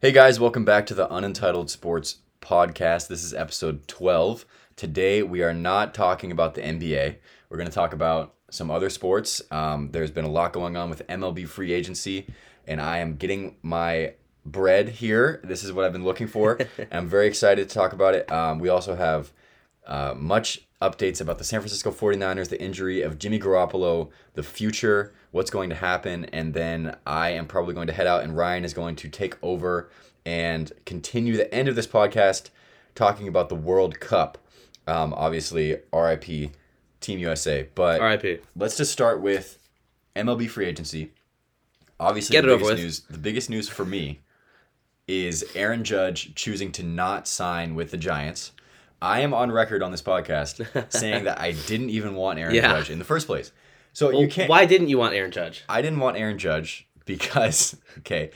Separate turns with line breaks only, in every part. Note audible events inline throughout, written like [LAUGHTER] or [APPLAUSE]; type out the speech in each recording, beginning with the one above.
Hey guys, welcome back to the Unentitled Sports Podcast. This is episode 12. Today we are not talking about the NBA. We're going to talk about some other sports. Um, there's been a lot going on with MLB free agency, and I am getting my bread here. This is what I've been looking for. [LAUGHS] I'm very excited to talk about it. Um, we also have uh, much updates about the San Francisco 49ers, the injury of Jimmy Garoppolo, the future, what's going to happen, and then I am probably going to head out and Ryan is going to take over and continue the end of this podcast talking about the World Cup. Um, obviously, RIP Team USA. But
RIP.
let's just start with MLB free agency. Obviously,
Get
the biggest
with.
news. The biggest news for me is Aaron Judge choosing to not sign with the Giants. I am on record on this podcast [LAUGHS] saying that I didn't even want Aaron
Yeah.
Judge in the first place. So you can't.
Why didn't you want Aaron Judge?
I didn't want Aaron Judge because [LAUGHS] okay,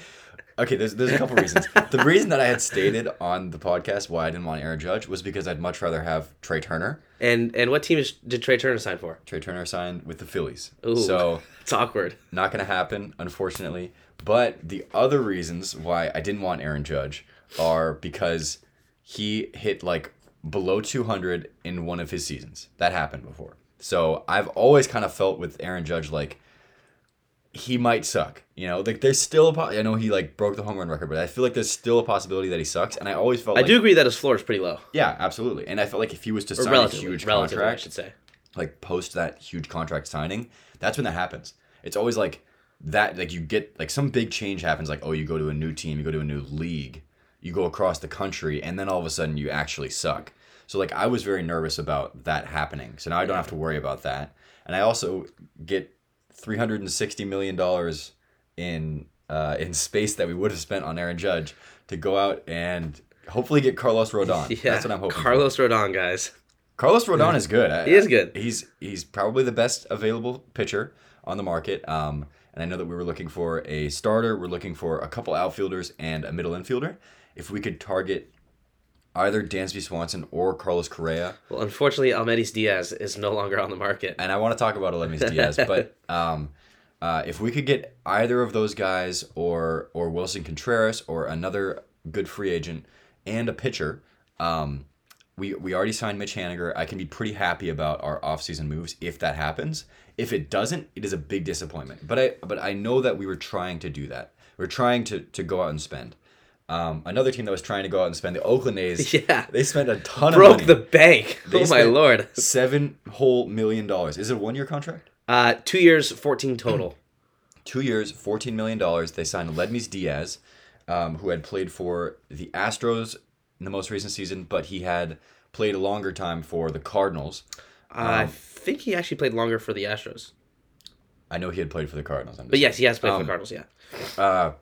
okay. There's there's a couple reasons. The reason that I had stated on the podcast why I didn't want Aaron Judge was because I'd much rather have Trea Turner.
And and what team is, did Trea Turner sign for?
Trea Turner signed with the Phillies.
Ooh.
So [LAUGHS]
It's awkward.
not going to happen, unfortunately. But the other reasons why I didn't want Aaron Judge are because he hit like below 200 in one of his seasons. That happened before. So I've always kind of felt with Aaron Judge like he might suck. You know, like there's still a po- I know he like broke the home run record, but I feel like there's still a possibility that he sucks. And I always felt
I
like
do agree that his floor is pretty low.
yeah, absolutely. And I felt like if he was to
Or
sign a huge
relatively, I
contract,
should say.
like post that huge contract signing, that's when that happens. It's always like that like you get like some big change happens like oh you go to a new team, you go to a new league, you go across the country and then all of a sudden you actually suck. So like I was very nervous about that happening. So now I don't have to worry about that. And I also get 360 million dollars in uh, in space that we would have spent on Aaron Judge to go out and hopefully get Carlos Rodon. [LAUGHS]
Yeah,
That's what I'm hoping. for.
Carlos Rodon, guys.
Carlos Rodon is good. I-
He is good.
He's he's probably the best available pitcher on the market. Um, and I know that we were looking for a starter. We're looking for a couple outfielders and a middle infielder. If we could target either Dansby Swanson or Carlos Correa,
Well, unfortunately, Almedis Diaz is no longer on the market.
and I want to talk about Alemis [LAUGHS] Diaz, but um, uh, if we could get either of those guys or or Willson Contreras or another good free agent and a pitcher, um, we we already signed Mitch Haniger. I can be pretty happy about our offseason moves if that happens. If it doesn't, it is a big disappointment. But I but I know that we were trying to do that. We're trying to to go out and spend. Um, another team that was trying to go out and spend the Oakland A's. [LAUGHS]
Yeah.
they spent a ton of
Broke the bank.
They
oh my lord.
Seven whole million dollars. Is it a one year contract?
Uh, two years, fourteen total. [CLEARS THROAT]
two years, fourteen million dollars. They signed Ledmis Diaz, um, who had played for the Astros in the most recent season, but he had played a longer time for the Cardinals.
I think he actually played longer for the Astros.
I know he had played for the Cardinals. I'm
But yes, he has played for
Um,
the Cardinals. Yeah.
Uh,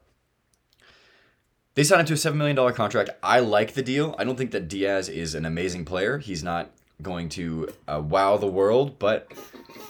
they signed him to a seven million dollar contract. I like the deal. I don't think that Diaz is an amazing player. He's not going to uh, wow the world, but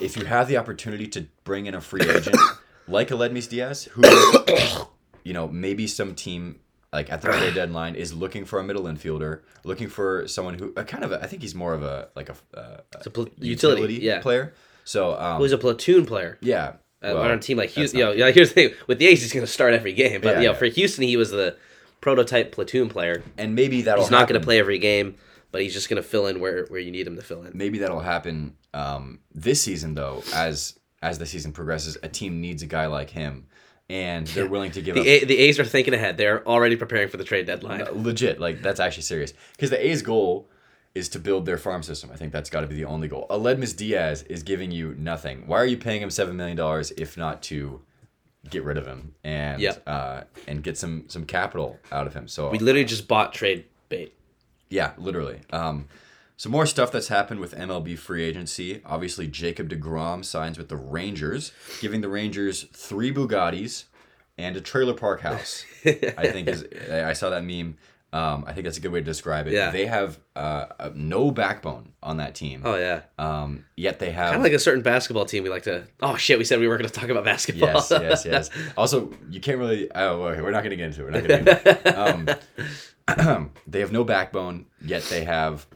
if you have the opportunity to bring in a free agent [COUGHS] like Aledmys Diaz, who [COUGHS] you know maybe some team like at the trade [COUGHS] deadline is looking for a middle infielder, looking for someone who uh, kind of a, I think he's more of a like a, uh, a
pl- utility, yeah.
player. So um,
Who is a platoon player.
yeah,
Uh,
well,
on a team like Houston, you know, yeah, [LAUGHS] here's the thing with the A's, he's going to start every game. But
Yeah,
you know,
yeah.
for Houston, he was the prototype platoon player.
and maybe that'll
He's not going to play every game, but he's just going to fill in where, where you need him to fill in.
maybe that'll happen um, this season though as as the season progresses a team needs a guy like him and they're willing to give
The
up
A, the A's are thinking ahead. They're already preparing for the trade deadline.
legit like that's actually serious because the a's goal is to build their farm system i think that's got to be the only goal aledmus diaz is giving you nothing why are you paying him $7 million if not to get rid of him and
Yep.
uh, and get some some capital out of him so
We literally just bought trade bait.
Yeah, literally. Um, some more stuff that's happened with MLB free agency. Obviously, Jacob DeGrom signs with the Rangers, giving the Rangers three Bugattis and a trailer park house. I think is [LAUGHS] I saw that meme. Um, I think that's a good way to describe it.
Yeah.
They have uh, no backbone on that team.
Oh yeah,
Um, yet they have
kind of like a certain basketball team. We like to. Oh shit, we said we were going to talk about basketball.
yes, yes, yes. [LAUGHS] Also, you can't really. Oh, okay, we're not going to get into it. We're not going to. Get into it. [LAUGHS] Um, [CLEARS THROAT] they have no backbone, yet they have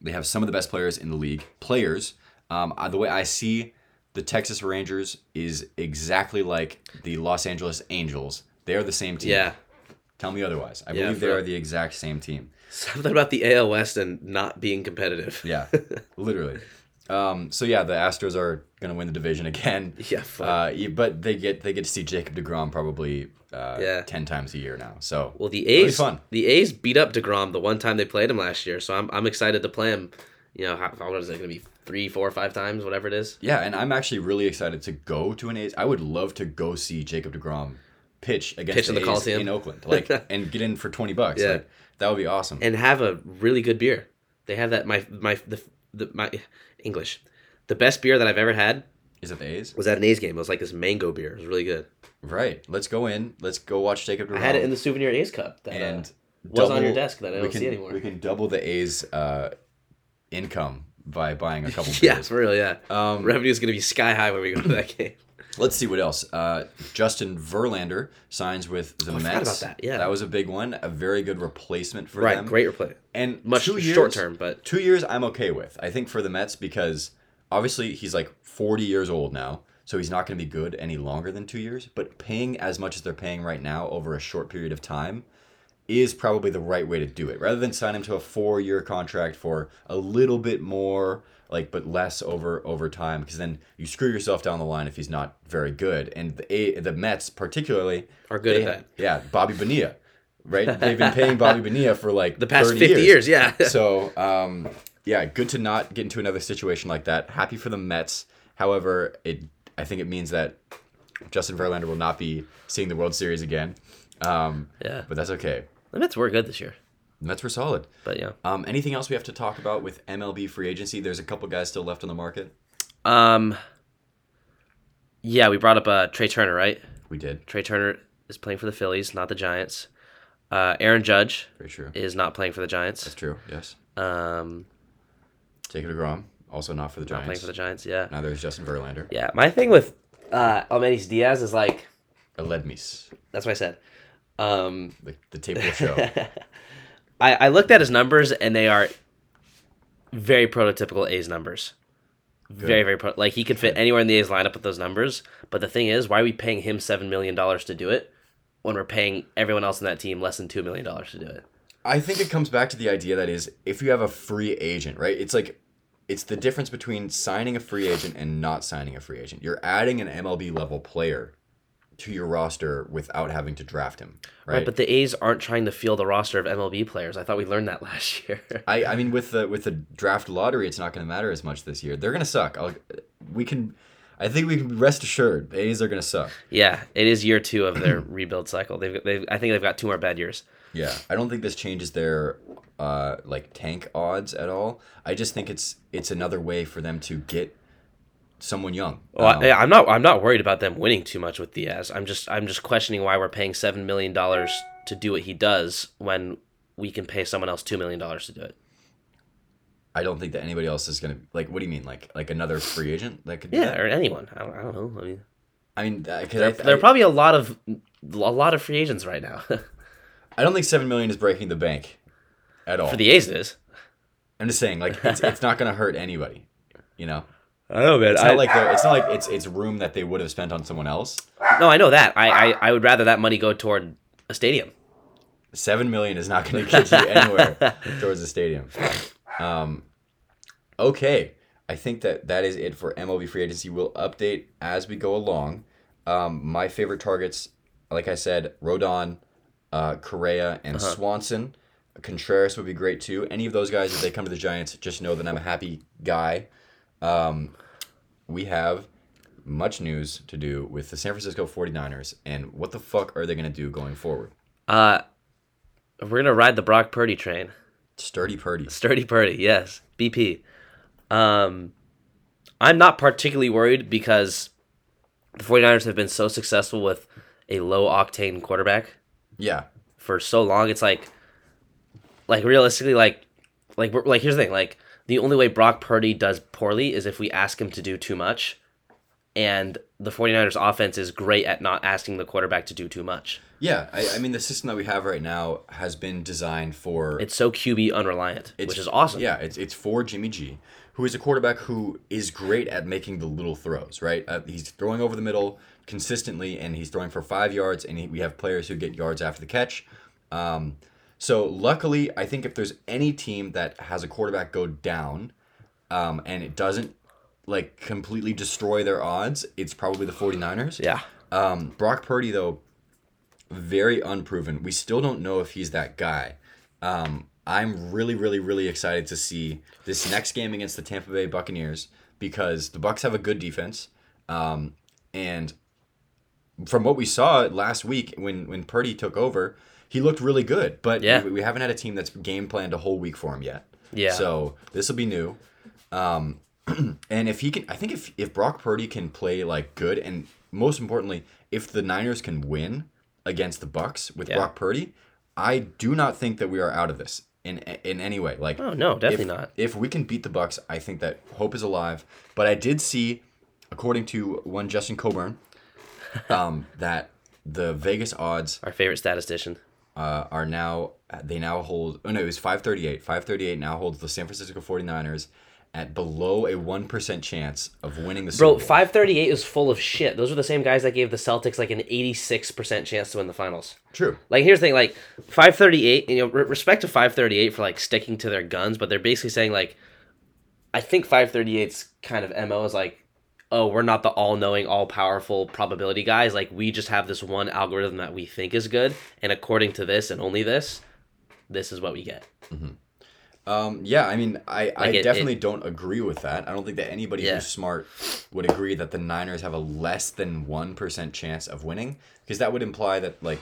they have some of the best players in the league. Players. Um, uh, the way I see the Texas Rangers is exactly like the Los Angeles Angels. They are the same team.
yeah.
Tell me otherwise. I
Yeah,
believe they are the exact same team.
Something about the AL West and not being competitive.
Yeah, [LAUGHS] literally. Um, so yeah, the Astros are gonna win the division again. [LAUGHS]
Yeah.
Uh, but they get they get to see Jacob Degrom probably uh,
Yeah.
ten times a year now. So
Well, the A's
fun.
the A's beat up Degrom the one time they played him last year, so I'm I'm excited to play him. You know, how, what is it going to be? Three, four, five times, whatever it is.
yeah, and I'm actually really excited to go to an A's. I would love to go see Jacob Degrom pitch against
Pitch in
the,
the Coliseum.
in Oakland, [LAUGHS] like and get in for twenty bucks.
Yeah.
Like, that would be awesome.
and have a really good beer. They have that my my the, the my English. The best beer that I've ever had
Is it the A's?
was at an A's game. It was like this mango beer. It was really good.
Right. Let's go in. Let's go watch Jacob Degrom.
I had it in the souvenir A's cup that
and
uh, was on your desk that I don't
can,
see anymore.
We can double the A's uh, income by buying a couple [LAUGHS]
yeah,
beers.
for real. Yeah,
Um,
revenue is going to be sky high when we go to that [LAUGHS] game.
Let's see what else. Uh, Justin Verlander signs with the
Oh, I
Mets.
forgot about that, yeah.
that was a big one. A very good replacement for
right,
them.
great replacement.
And
Much
two years,
short term, but
Two years, I'm okay with. I think for the Mets because obviously he's like 40 years old now, so he's not going to be good any longer than two years. But paying as much as they're paying right now over a short period of time is probably the right way to do it. Rather than sign him to a four-year contract for a little bit more, like but less over over time, because then you screw yourself down the line if he's not very good. And the A, the Mets particularly
Are good
they-
at that.
Yeah, Bobby Bonilla. Right, [LAUGHS] they've been paying Bobby Bonilla for like
the past
30
fifty years, yeah.
so um, yeah, good to not get into another situation like that. Happy for the Mets. However, it I think it means that Justin Verlander will not be seeing the World Series again. Um,
yeah,
but that's okay.
the Mets were good this year,
The Mets were solid.
but yeah.
Um, anything else we have to talk about with MLB free agency? There's a couple guys still left on the market.
Um, yeah, we brought up uh, Trea Turner, right?
We did.
Trea Turner is playing for the Phillies, not the Giants. Uh, Aaron Judge
Very true.
is not playing for the Giants.
That's true. Yes.
Um,
Jacob Degrom also not for the
not playing
Giants.
for the Giants. Yeah,
Neither is Justin Verlander.
yeah. My thing with uh, Almenis Diaz is like
Aledmys.
that's what I said. Um,
The, the tape will show. [LAUGHS]
I I looked at his numbers and they are very prototypical A's numbers. Very very pro- like he could fit anywhere in the A's lineup with those numbers. But the thing is, why are we paying him seven million dollars to do it when we're paying everyone else in that team less than two million dollars to do it?
I think it comes back to the idea that is if you have a free agent, right? It's like it's the difference between signing a free agent and not signing a free agent. You're adding an MLB level player to your roster without having to draft him, right?
Right, but the A's aren't trying to field a roster of MLB players. I thought we learned that [LAUGHS] last year.
I, I mean with the with the draft lottery, it's not going to matter as much this year. They're going to suck. I'll, we can, I think we can rest assured. The A's are going to suck.
yeah, it is year two of their [CLEARS THROAT] rebuild cycle. They've, they've I think they've got two more bad years.
Yeah, I don't think this changes their uh like tank odds at all. I just think it's it's another way for them to get someone young.
Well,
Um,
I, I'm not. I'm not worried about them winning too much with Diaz. I'm just. I'm just questioning why we're paying seven million dollars to do what he does when we can pay someone else two million dollars to do it.
I don't think that anybody else is gonna like. What do you mean, like like another free agent that could? do
Yeah,
that?
or anyone. I don't. I don't know. I mean,
I mean, because
there,
I,
there are probably a lot of a lot of free agents right now. [LAUGHS]
I don't think seven million is breaking the bank at all.
For the A's, it is.
I'm just saying, like it's, it's not gonna hurt anybody. You know,
I know, man.
it's not like it's not like it's it's room that they would have spent on someone else.
no, I know that. I, I I would rather that money go toward a stadium.
Seven million is not going [LAUGHS] to get you anywhere towards a stadium. Um, okay, I think that that is it for MLB free agency. We'll update as we go along. Um, my favorite targets, like I said, Rodon, uh, Correa, and Swanson. Contreras would be great too. Any of those guys, if they come to the Giants, just know that I'm a happy guy. Um, we have much news to do with the San Francisco 49ers and what the fuck are they going to do going forward?
Uh, we're gonna ride the Brock Purdy train.
Sturdy Purdy.
Sturdy Purdy, yes. BP. Um, I'm not particularly worried because the 49ers have been so successful with a low octane quarterback
Yeah.
for so long. It's like, like realistically, like, like, like here's the thing. Like, the only way Brock Purdy does poorly is if we ask him to do too much. And the 49ers offense is great at not asking the quarterback to do too much.
Yeah, I, I mean the system that we have right now has been designed for
It's so QB unreliant,
it's-
which is awesome.
Yeah, it's it's for Jimmy G, who is a quarterback who is great at making the little throws. Right, uh, he's throwing over the middle consistently, and he's throwing for five yards. And he, we have players who get yards after the catch. Um, so luckily, I think if there's any team that has a quarterback go down, um, and it doesn't like completely destroy their odds, it's probably the 49ers.
Yeah.
Um, Brock Purdy, though, very unproven. We still don't know if he's that guy. Um, I'm really, really, really excited to see this next game against the Tampa Bay Buccaneers because the Bucs have a good defense, um, and from what we saw last week when when Purdy took over, he looked really good. But
Yeah.
we, we haven't had a team that's game planned a whole week for him yet.
Yeah.
So this will be new. Um, [CLEARS THROAT] and if he can, I think if if Brock Purdy can play like good, and most importantly, if the Niners can win against the Bucs with
Yeah.
Brock Purdy, I do not think that we are out of this in in any way. Like,
Oh no, definitely
if,
not.
If we can beat the Bucs, I think that hope is alive. But I did see, according to one Justin Coburn, [LAUGHS] um, that the Vegas odds
Our favorite statistician.
Uh, are now they now hold oh no it was 538 538 now holds the san francisco 49ers at below a 1% chance of winning the
Bro,
Super Bowl.
538 is full of shit. Those are the same guys that gave the Celtics like an 86% chance to win the finals.
True.
Like here's the thing, like 538, you know, respect to 538 for like sticking to their guns, but they're basically saying like I think 538's kind of MO is like oh, we're not the all-knowing, all-powerful probability guys. Like we just have this one algorithm that we think is good, and according to this and only this, this is what we get.
Um, yeah, I mean, I, I
it-
definitely don't agree with that. I don't think that anybody
Yeah.
who's smart would agree that the Niners have a less than 1% chance of winning because that would imply that, like,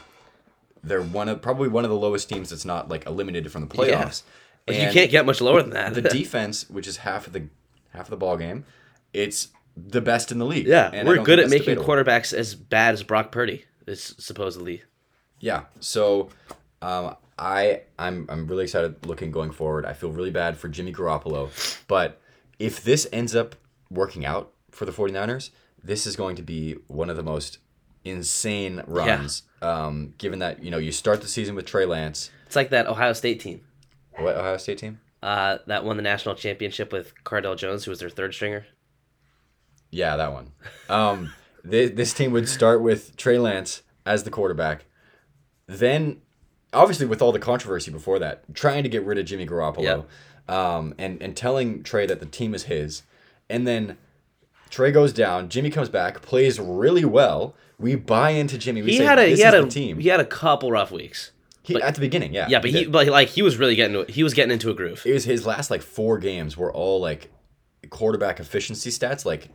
they're one of probably one of the lowest teams that's not like eliminated from the playoffs.
Like, you can't get much lower than that.
the [LAUGHS] defense, which is half of the half of the ball game, it's the best in the league.
yeah,
And
we're good at making
debatable.
quarterbacks as bad as Brock Purdy is supposedly.
Yeah. So, um, I I'm I'm really excited looking going forward. I feel really bad for Jimmy Garoppolo, but if this ends up working out for the 49ers, this is going to be one of the most insane runs. Um, given that you know you start the season with Trey Lance,
It's like that Ohio State team
what Ohio State team?
uh, that won the national championship with Cardale Jones, who was their third stringer.
Yeah, that one. Um, [LAUGHS] this, this team would start with Trey Lance as the quarterback. Then, obviously, with all the controversy before that, trying to get rid of Jimmy Garoppolo um, and, and telling Trey that the team is his. And then Trey goes down. Jimmy comes back, plays really well. We buy into Jimmy. We
He
say,
had a he had a
team.
he had a couple rough weeks.
He- at the beginning, yeah.
Yeah, but he
did.
but like he was really getting to, he was getting into a groove.
it was his last like four games were all like quarterback efficiency stats like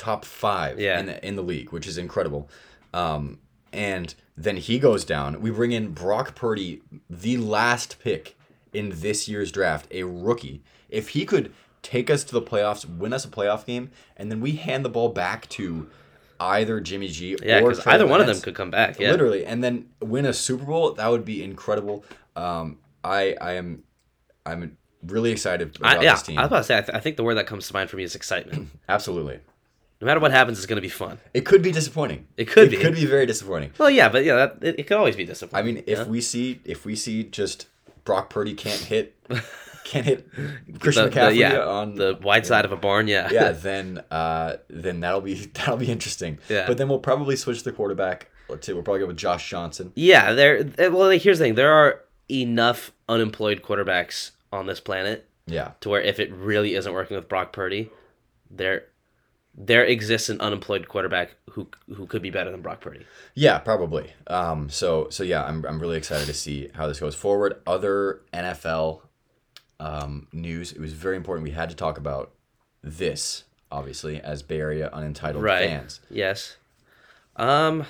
top five
Yeah.
in the in the league, which is incredible. Um, and then he goes down. We bring in Brock Purdy, the last pick in this year's draft, a rookie. If he could take us to the playoffs, win us a playoff game, and then we hand the ball back to either Jimmy G
Yeah,
or
either one of them could come back. Yeah,
literally, and then win a Super Bowl, that would be incredible. Um, I I am I'm really excited about
I, yeah.
this team.
I was about to say I, th- I think the word that comes to mind for me is excitement. [CLEARS THROAT]
Absolutely.
No matter what happens, it's going to be fun.
It could be disappointing.
It could be
it
be.
could be very disappointing.
Well, yeah, but yeah, that, it, it could always be disappointing.
I mean, if
yeah?
we see if we see just Brock Purdy can't hit [LAUGHS] can't hit Christian
the, the-
McCaffrey
yeah,
on
the wide side of a barn, yeah,
yeah, [LAUGHS] then uh, then that'll be [LAUGHS] that'll be interesting.
Yeah.
But then we'll probably switch the quarterback to we'll probably go with Josh Johnson.
Yeah, there. Well, like, here's the thing: there are enough unemployed quarterbacks on this planet
Yeah.
to where if it really isn't working with Brock Purdy, there there exists an unemployed quarterback who who could be better than Brock Purdy.
Yeah, probably. Um, so so yeah, I'm I'm really excited to see how this goes forward. Other NFL um, news. It was very important. We had to talk about this, obviously, as Bay Area unentitled
Right.
fans.
Yes. Um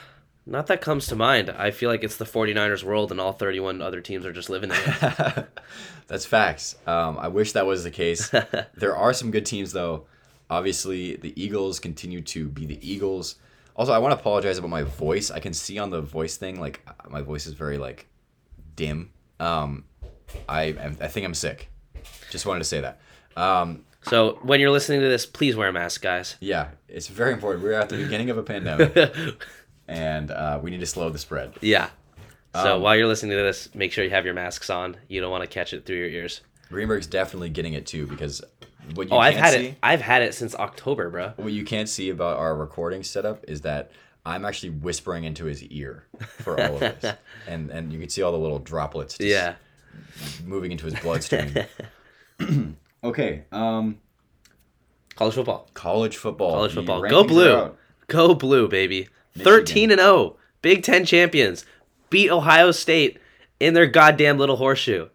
not that comes to mind. I feel like it's the 49ers world and all 31 other teams are just living in it. [LAUGHS]
That's facts. Um, I wish that was the case. [LAUGHS] there are some good teams though. Obviously, the Eagles continue to be the Eagles. Also, I want to apologize about my voice. I can see on the voice thing like my voice is very like dim. Um, I I think I'm sick. Just wanted to say that. Um,
so, when you're listening to this, please wear a mask, guys.
yeah, it's very important. We're at the beginning of a pandemic, [LAUGHS] and uh, we need to slow the spread.
Yeah. So,
Um,
while you're listening to this, make sure you have your masks on. You don't want to catch it through your ears.
Greenberg's definitely getting it too because what you
Oh, I've had
see,
it. I've had it since October, bro.
what you can't see about our recording setup is that I'm actually whispering into his ear for all of this, [LAUGHS] and and you can see all the little droplets. Just
Yeah.
moving into his bloodstream. [LAUGHS] [CLEARS THROAT] okay, um,
College football.
college football.
College football. Go blue. Go blue, baby. 13 and 0. Big 10 champions. Beat Ohio State in their goddamn little horseshoe.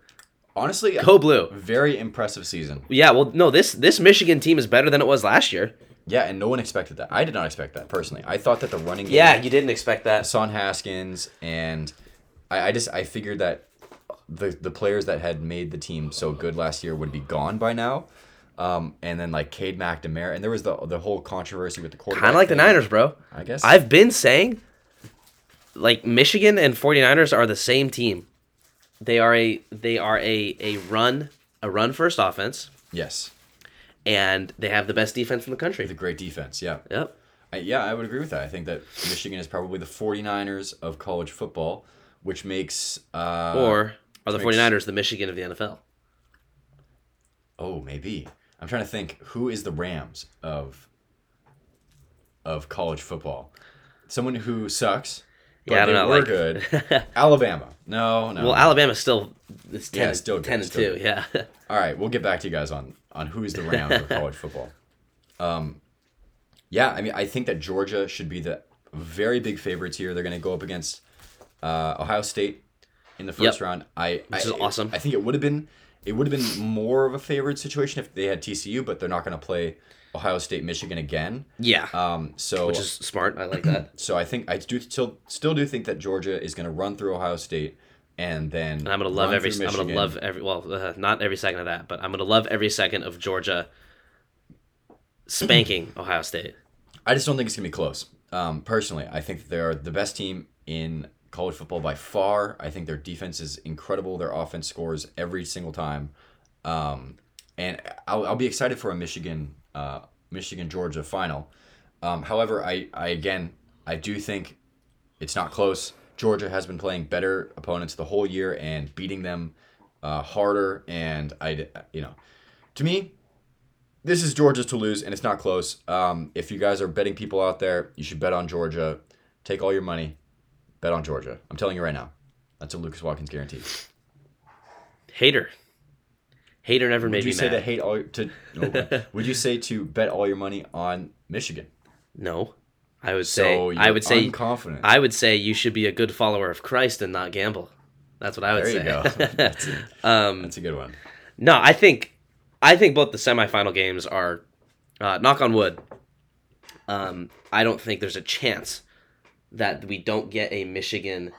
Honestly,
Go blue.
very impressive season.
Yeah, well, no, this this Michigan team is better than it was last year.
Yeah, and no one expected that. I did not expect that personally. I thought that the running game,
Yeah, you didn't expect that.
Hassan Haskins, and I, I just I figured that the the players that had made the team so good last year would be gone by now. Um, and then like Cade McNamara, and there was the the whole controversy with the quarterback.
Kind of like the. Niners, bro.
I guess.
I've been saying like Michigan and 49ers are the same team. They are a they are a a run a run first offense
yes,
and they have the best defense in the country.
the great defense. Yeah,
Yep.
I, yeah, I would agree with that. I think that Michigan is probably the 49ers of college football, which makes uh,
Or are the
makes-
49ers the Michigan of the NFL?
Oh, maybe. I'm trying to think who is the Rams of of college football. Someone who sucks. But
Yeah, I don't
they
know,
were
like-
good. [LAUGHS] Alabama. No, no.
Well, Alabama's still it's 10,
Yeah, still good,
10 and
still
2, yeah. [LAUGHS]
All right, we'll get back to you guys on on who is the Rams of [LAUGHS] college football. Um, yeah, I mean, I think that Georgia should be the very big favorites here. They're going to go up against uh, Ohio State in the first
Yep.
round. I,
Which
I,
is awesome.
I think it would have been it would have been more of a favorite situation if they had TCU, but they're not going to play Ohio State, Michigan again.
yeah.
Um, so
which is smart. I like that. [CLEARS THROAT]
so I think I do still still do think that Georgia is going to run through Ohio State and then
And I'm gonna love every. I'm gonna love every. Well, uh, not every second of that, but I'm gonna love every second of Georgia spanking [CLEARS THROAT] Ohio State.
I just don't think it's gonna be close. Um, personally, I think that they're the best team in college football by far. I think their defense is incredible. Their offense scores every single time, um, and I'll, I'll be excited for a Michigan uh, Michigan Georgia final. Um, however, I, I again I do think it's not close. Georgia has been playing better opponents the whole year and beating them uh, harder. And I, you know, to me, this is Georgia's to lose, and it's not close. Um, if you guys are betting people out there, you should bet on Georgia. Take all your money, bet on Georgia. I'm telling you right now. That's a Lucas Watkins guarantee.
Hater. Hater never made
Would you
me
say
mad.
to hate all to? no, [LAUGHS] would you say to bet all your money on Michigan?
No, I would say.
So
I would say.
confident.
I would say you should be a good follower of Christ and not gamble. That's what I would
there
say.
you go. [LAUGHS] That's a,
um,
that's a good one.
no, I think, I think both the semifinal games are, uh, knock on wood. Um, I don't think there's a chance that we don't get a Michigan,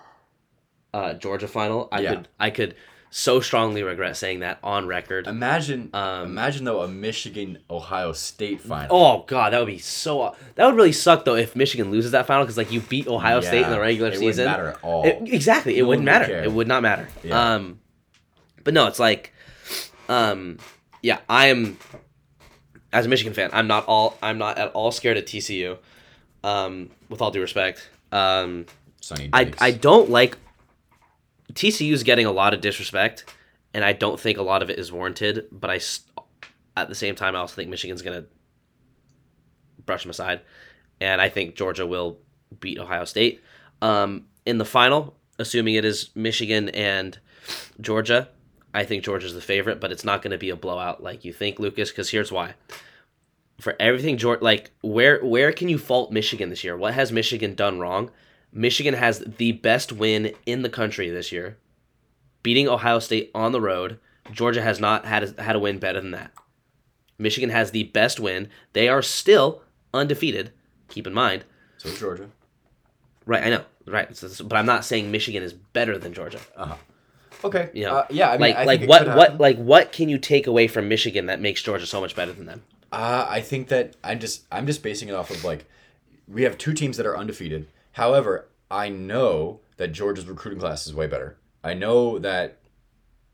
uh, Georgia final. I
Yeah.
could, I could so strongly regret saying that on record.
Imagine,
Um,
imagine though a Michigan Ohio State final.
Oh god, that would be so. That would really suck though if Michigan loses that final because like you beat Ohio State in the regular
it wouldn't
season.
matter at all.
It- exactly, it
one
wouldn't matter.
care.
It would not matter.
Yeah.
Um, but no, it's like, um, yeah, I am as a Michigan fan. I'm not all. I'm not at all scared of TCU. Um, with all due respect, um,
Sonny
I I don't like TCU's getting a lot of disrespect, and I don't think a lot of it is warranted. But I, at the same time, I also think Michigan's gonna brush them aside, and I think Georgia will beat Ohio State um, in the final. Assuming it is Michigan and Georgia, I think Georgia's the favorite, but it's not going to be a blowout like you think, Lucas. Because here's why: for everything, Georgia, like where where can you fault Michigan this year? What has Michigan done wrong? Michigan has the best win in the country this year, beating Ohio State on the road. Georgia has not had a, had a win better than that. Michigan has the best win. They are still undefeated. Keep in mind,
so is Georgia.
right? I know, right? So but I'm not saying Michigan is better than Georgia. Uh-huh.
Okay.
You know,
uh, yeah. I mean,
like
I
like what what like what can you take away from Michigan that makes Georgia so much better than them?
Uh, I think that I'm just I'm just basing it off of like we have two teams that are undefeated. However, I know that Georgia's recruiting class is way better. I know that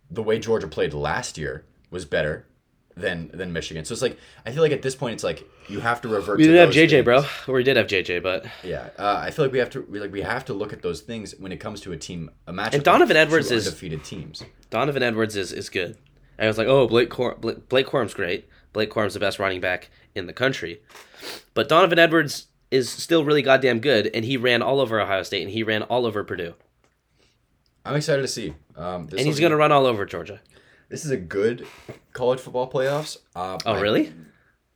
the way Georgia played last year was better than than Michigan. So it's like I feel like at this point it's like you have to revert.
We
to
did have JJ,
things.
bro. We did have JJ, but
Yeah, uh, I feel like we have to we, like we have to look at those things when it comes to a team a match.
And Donovan Edwards is-
undefeated teams.
Donovan Edwards is, is good. And I was like, oh, Blake Cor- Blake, Blake Corum's great. Blake Corum's the best running back in the country. But Donovan Edwards is still really goddamn good, and he ran all over Ohio State, and he ran all over Purdue,
I'm excited to see. Um, this
and he's
be-
gonna run all over Georgia.
This is a good college football playoffs. Uh,
Oh,
I-
really?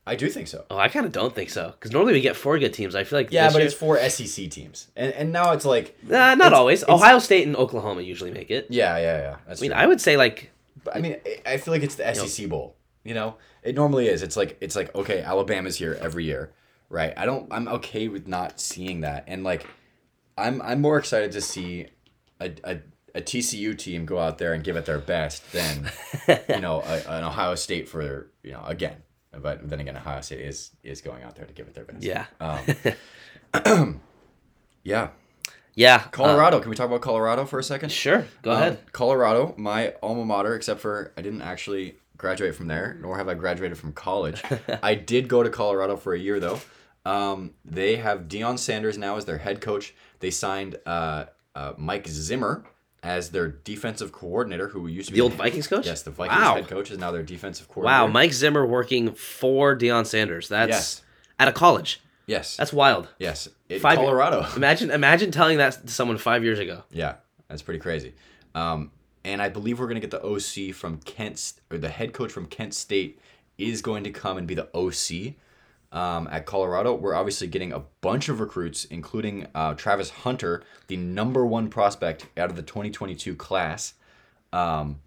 I do think so.
Oh, I kind of don't think so, because normally we get four good teams. I feel like
Yeah, but
year-
it's four SEC teams, and and now it's like
Nah, not
it's-
always.
it's-
Ohio State and Oklahoma usually make it.
yeah, yeah, yeah. That's
I mean,
true.
I would say like
But, I mean, I- I feel like it's the SEC bowl. You know, it normally is. It's like it's like okay, Alabama's here every year, right? I don't. I'm okay with not seeing that, and like, I'm I'm more excited to see a a, a TCU team go out there and give it their best than [LAUGHS] you know a, an Ohio State for you know again. But then again, Ohio State is is going out there to give it their best.
yeah,
Um, [LAUGHS] [CLEARS THROAT] yeah.
yeah. uh,
Colorado. Can we talk about Colorado for a second?
sure, go
Um,
ahead.
Colorado, my alma mater, except for I didn't actually graduate from there, nor have I graduated from college. [LAUGHS] I did go to Colorado for a year though. Um, they have Deion Sanders now as their head coach. They signed uh, uh, Mike Zimmer as their defensive coordinator, who used to be
The old Vikings coach.
Yes, the Vikings
Wow.
head coach is now their defensive coordinator.
Wow, Mike Zimmer working for Deion Sanders. That's
Yes.
at a college.
Yes.
That's wild.
yes. It,
Five-
Colorado. [LAUGHS]
Imagine, imagine telling that to someone five years ago.
Yeah, that's pretty crazy. Um, and I believe we're gonna get the OC from Kent, or the head coach from Kent State is going to come and be the OC um, at Colorado. We're obviously getting a bunch of recruits, including uh, Travis Hunter, the number one prospect out of the 2022 class. Um,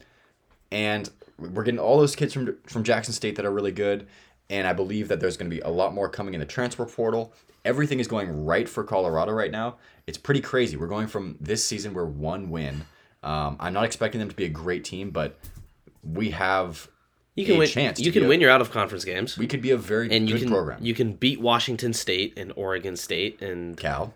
and we're getting all those kids from from Jackson State that are really good. And I believe that there's going to be a lot more coming in the transfer portal. Everything is going right for Colorado right now. It's pretty crazy. We're going from this season we're one win. Um, I'm not expecting them to be a great team, but we have
You can win.
chance.
You can
a-
win your out of conference games,
We could be a very
and you
good
can
program.
you can beat Washington State and Oregon State and
Cal,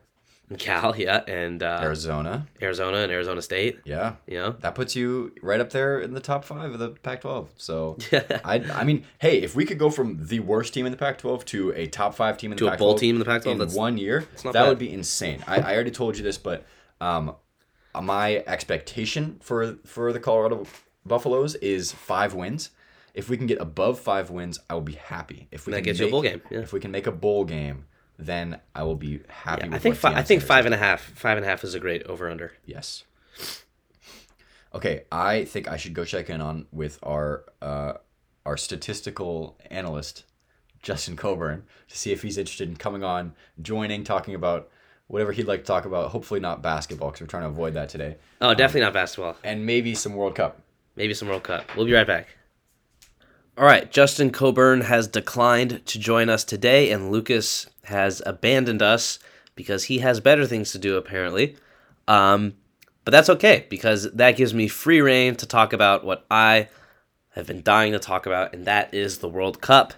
And
Cal, yeah, and uh,
Arizona,
Arizona and Arizona State.
yeah,
You know,
that puts you right up there in the top five of the Pac-12. So [LAUGHS] I, I mean, hey, if we could go from the worst team in the Pac-12 to a top five team in the
To a
Pac-12
bowl team in the Pac-12,
in
that's-
one year, that
bad.
would be insane. I, I already told you this, but um, my expectation for for the Colorado Buffaloes is five wins. If we can get above five wins, I will be happy. If we
That
can
gets you a
make-
bowl game, yeah.
If we can make a bowl game, then I will be happy. with
I think fi- I think five and a half. Five and a half is a great over under.
Yes. Okay, I think I should go check in on with our uh, our statistical analyst, Justin Coburn, to see if he's interested in coming on, joining, talking about whatever he'd like to talk about. Hopefully not basketball, because we're trying to avoid that today,
Oh, definitely not basketball.
and maybe some World Cup.
Maybe some World Cup. We'll be right back. All right, Justin Coburn has declined to join us today, and Lucas has abandoned us because he has better things to do, apparently. Um, but that's okay because that gives me free reign to talk about what I have been dying to talk about, and that is the World Cup.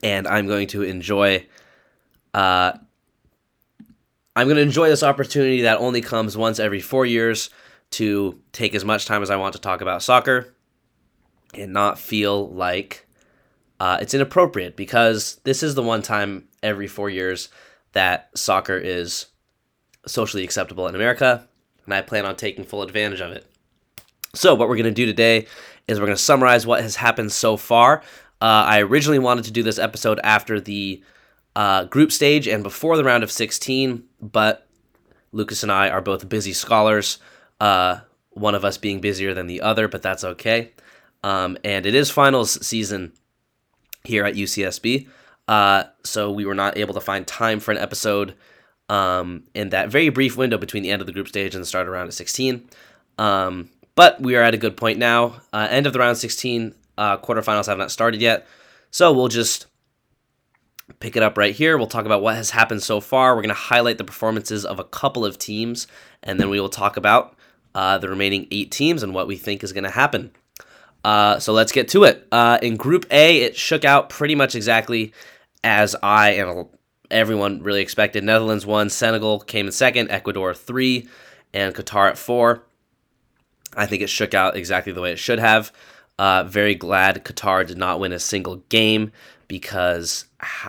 And I'm going to enjoy. Uh, I'm going to enjoy this opportunity that only comes once every four years to take as much time as I want to talk about soccer and not feel like uh, it's inappropriate because this is the one time every four years that soccer is socially acceptable in America, and I plan on taking full advantage of it. So, what we're going to do today is we're going to summarize what has happened so far. Uh, I originally wanted to do this episode after the uh, group stage and before the round of 16, but Lucas and I are both busy scholars, uh, one of us being busier than the other, but that's okay. Um, and it is finals season here at UCSB, uh, so we were not able to find time for an episode um, in that very brief window between the end of the group stage and the start of round of 16. Um, but we are at a good point now. Uh, end of the round 16, uh, quarterfinals have not started yet, so we'll just pick it up right here. We'll talk about what has happened so far. We're going to highlight the performances of a couple of teams, and then we will talk about uh, the remaining eight teams and what we think is going to happen. Uh, so let's get to it. Uh, in Group A, it shook out pretty much exactly as I and everyone really expected. Netherlands won, Senegal came in second, Ecuador three, and Qatar at four. I think it shook out exactly the way it should have. Uh, very glad Qatar did not win a single game because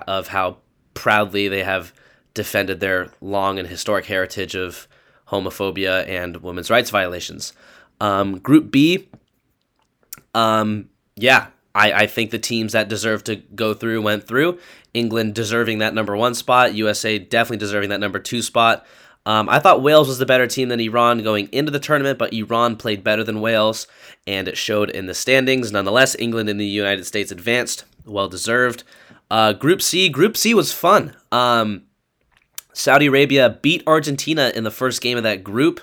of how proudly they have defended their long and historic heritage of homophobia and women's rights violations. Um, group B, um, yeah, I, I think the teams that deserve to go through went through. England deserving that number one spot. USA definitely deserving that number two spot. Um, I thought Wales was the better team than Iran going into the tournament, but Iran played better than Wales, and it showed in the standings. Nonetheless, England and the United States advanced, well deserved. Uh, Group C, Group C was fun. Um, Saudi Arabia beat Argentina in the first game of that group,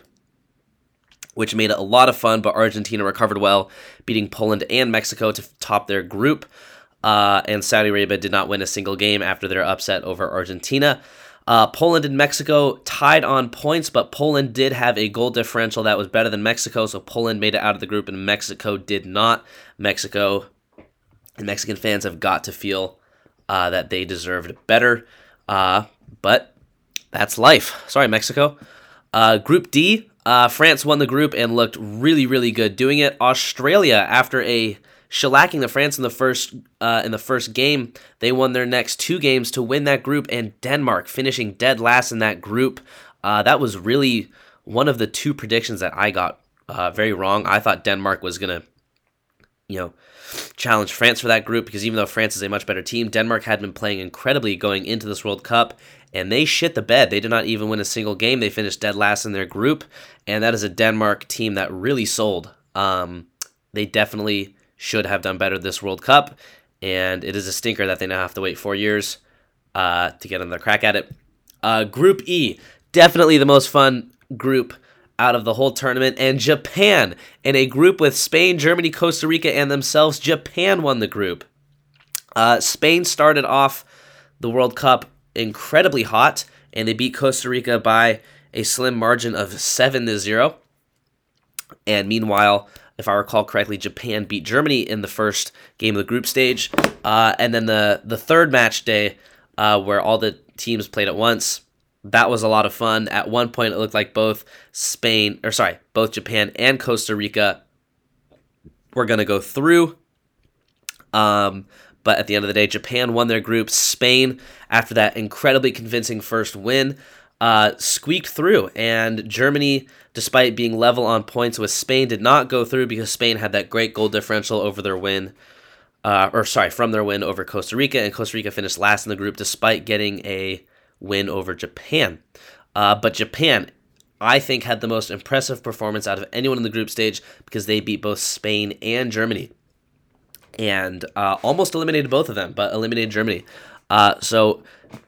which made it a lot of fun, but Argentina recovered well, beating Poland and Mexico to top their group. Uh, and Saudi Arabia did not win a single game after their upset over Argentina. Uh, Poland and Mexico tied on points, but Poland did have a goal differential that was better than Mexico, so Poland made it out of the group, and Mexico did not. Mexico and Mexican fans have got to feel uh, that they deserved better, uh, but that's life. Sorry, Mexico. Uh, group D, uh, France won the group and looked really, really good doing it. Australia, after a shellacking the France in the first uh, in the first game. They won their next two games to win that group, and Denmark finishing dead last in that group. Uh, that was really one of the two predictions that I got uh, very wrong. I thought Denmark was gonna, you know, challenge France for that group because even though France is a much better team, Denmark had been playing incredibly going into this World Cup, and they shit the bed. They did not even win a single game. They finished dead last in their group, and that is a Denmark team that really sold. Um, they definitely should have done better this World Cup, and it is a stinker that they now have to wait four years uh, to get another crack at it. Uh, group E, definitely the most fun group out of the whole tournament, and Japan in a group with Spain, Germany, Costa Rica, and themselves. Japan won the group. Uh, Spain started off the World Cup incredibly hot, and they beat Costa Rica by a slim margin of seven to zero. And meanwhile, if I recall correctly, Japan beat Germany in the first game of the group stage, uh, and then the the third match day, uh, where all the teams played at once. That was a lot of fun. At one point, it looked like both Spain, or sorry, both Japan and Costa Rica were going to go through. Um, but at the end of the day, Japan won their group. Spain, after that incredibly convincing first win, uh, squeaked through, and Germany despite being level on points with Spain, did not go through because Spain had that great goal differential over their win, uh, or sorry, from their win over Costa Rica, and Costa Rica finished last in the group despite getting a win over Japan. Uh, but Japan, I think, had the most impressive performance out of anyone in the group stage because they beat both Spain and Germany. And uh, almost eliminated both of them, but eliminated Germany. Uh, so,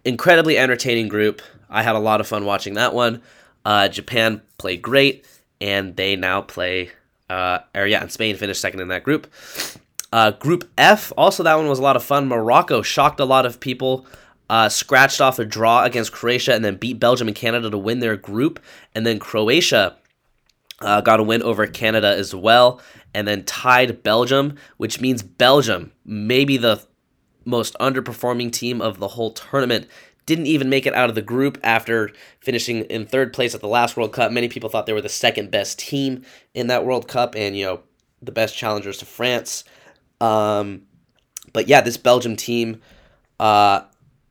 incredibly entertaining group. I had a lot of fun watching that one. Uh, Japan played great, and they now play. Uh, or yeah, and Spain finished second in that group. Uh, group F, also that one was a lot of fun. Morocco shocked a lot of people. Uh, scratched off a draw against Croatia and then beat Belgium and Canada to win their group. And then Croatia uh, got a win over Canada as well, and then tied Belgium, which means Belgium, maybe the most underperforming team of the whole tournament, didn't even make it out of the group after finishing in third place at the last World Cup. Many people thought they were the second best team in that World Cup and, you know, the best challengers to France. Um, but yeah, this Belgium team, uh,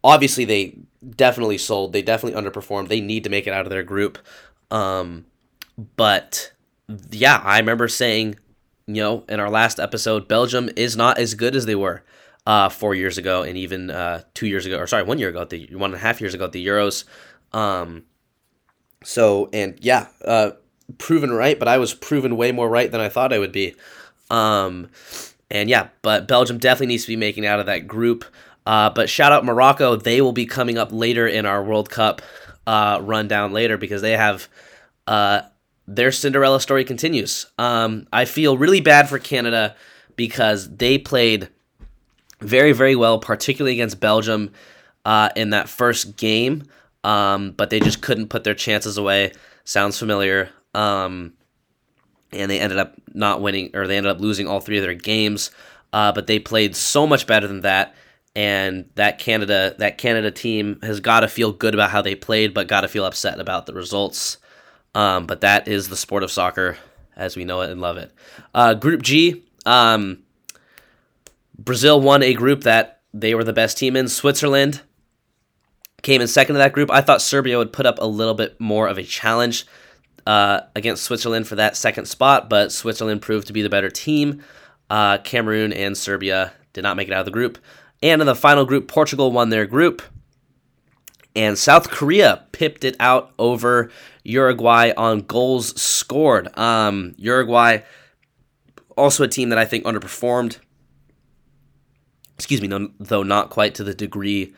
obviously they definitely sold. They definitely underperformed. They need to make it out of their group. Um, but yeah, I remember saying, you know, in our last episode, Belgium is not as good as they were uh, four years ago and even uh, two years ago, or sorry, one year ago, the one and a half years ago at the Euros. Um, so and yeah, uh, proven right, but I was proven way more right than I thought I would be. Um, and yeah, but Belgium definitely needs to be making out of that group. Uh, but shout out Morocco, they will be coming up later in our World Cup uh, rundown later because they have uh, their Cinderella story continues. Um, I feel really bad for Canada because they played very, very well, particularly against Belgium uh, in that first game. Um, but they just couldn't put their chances away. Sounds familiar. Um, and they ended up not winning, or they ended up losing all three of their games. Uh, but they played so much better than that. And that Canada, that Canada team has got to feel good about how they played, but got to feel upset about the results. Um, but that is the sport of soccer as we know it and love it. Uh, group G, um, Brazil won a group that they were the best team in. Switzerland came in second to that group. I thought Serbia would put up a little bit more of a challenge uh, against Switzerland for that second spot, but Switzerland proved to be the better team. Uh, Cameroon and Serbia did not make it out of the group. And in the final group, Portugal won their group. And South Korea pipped it out over Uruguay on goals scored. Um, Uruguay, also a team that I think underperformed. Excuse me, though not quite to the degree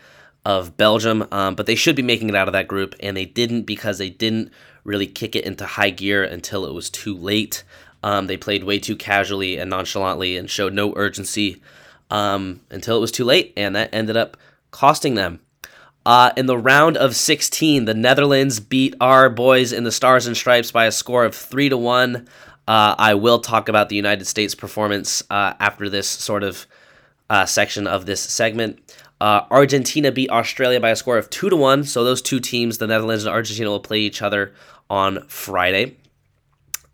of Belgium, um, but they should be making it out of that group, and they didn't because they didn't really kick it into high gear until it was too late. Um, they played way too casually and nonchalantly and showed no urgency um, until it was too late, and that ended up costing them. Uh, in the round of 16, the Netherlands beat our boys in the Stars and Stripes by a score of three to one. Uh, I will talk about the United States performance uh, after this sort of uh, section of this segment. Uh, Argentina beat Australia by a score of two to one. So those two teams, the Netherlands and Argentina, will play each other on Friday.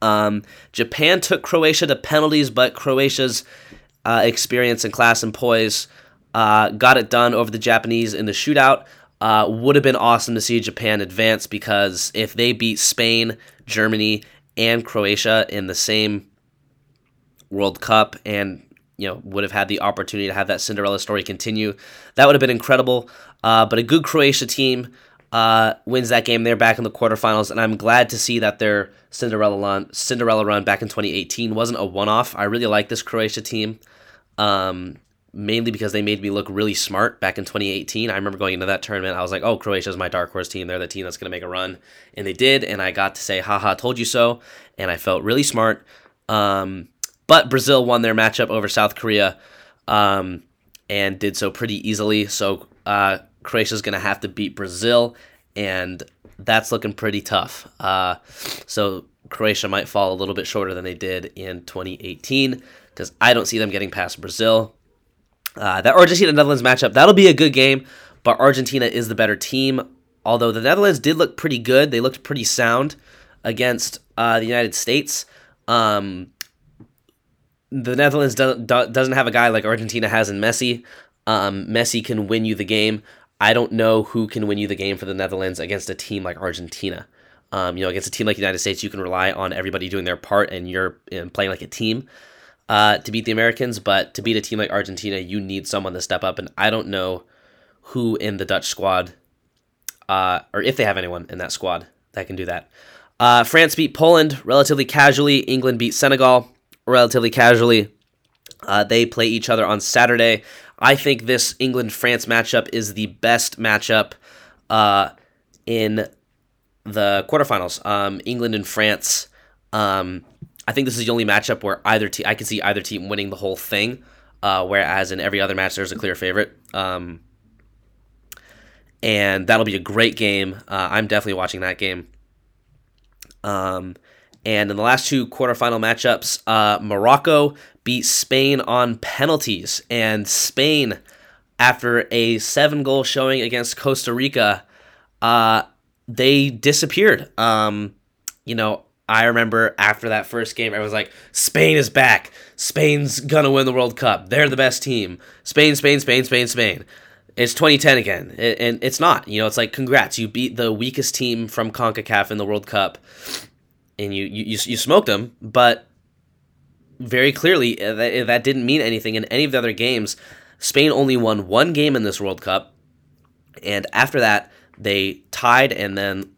Um, Japan took Croatia to penalties, but Croatia's uh, experience and class and poise got it done over the Japanese in the shootout. Uh, would have been awesome to see Japan advance because if they beat Spain, Germany, and Croatia in the same World Cup and you know would have had the opportunity to have that Cinderella story continue. That would have been incredible. Uh, but a good Croatia team uh, wins that game. They're back in the quarterfinals, and I'm glad to see that their Cinderella run, Cinderella run back in 2018 wasn't a one-off. I really like this Croatia team, um, mainly because they made me look really smart back in 2018. I remember going into that tournament, I was like, "Oh, Croatia's my dark horse team. They're the team that's going to make a run," and they did. And I got to say, "Haha, told you so," and I felt really smart. Um, but Brazil won their matchup over South Korea um, and did so pretty easily. So uh, Croatia's going to have to beat Brazil, and that's looking pretty tough. Uh, so Croatia might fall a little bit shorter than they did in 2018 because I don't see them getting past Brazil. Uh, that Argentina Netherlands matchup, that'll be a good game, but Argentina is the better team. Although the Netherlands did look pretty good, they looked pretty sound against uh, the United States. Um, the Netherlands doesn't doesn't have a guy like Argentina has in Messi. Um, Messi can win you the game. I don't know who can win you the game for the Netherlands against a team like Argentina. Um, you know, against a team like the United States, you can rely on everybody doing their part and you're playing like a team uh, to beat the Americans. But to beat a team like Argentina, you need someone to step up. And I don't know who in the Dutch squad, uh, or if they have anyone in that squad that can do that. Uh, France beat Poland relatively casually. England beat Senegal relatively casually. Uh, they play each other on Saturday. I think this England France matchup is the best matchup uh, in the quarterfinals. Um, England and France. Um, I think this is the only matchup where either team I can see either team winning the whole thing. Uh, whereas in every other match, there's a clear favorite. Um, and that'll be a great game. Uh, I'm definitely watching that game. Um, and in the last two quarterfinal matchups, uh, Morocco beat Spain on penalties. And Spain, after a seven goal showing against Costa Rica, uh, they disappeared. Um, you know, I remember after that first game, I was like, Spain is back. Spain's to win the World Cup. They're the best team. Spain, Spain, Spain, Spain, Spain. It's 2010 again. And it's not. You know, it's like, congrats. You beat the weakest team from CONCACAF in the World Cup and you you you you smoked them, but very clearly uh, that, uh, that didn't mean anything in any of the other games. Spain only won one game in this World Cup, and after that they tied and then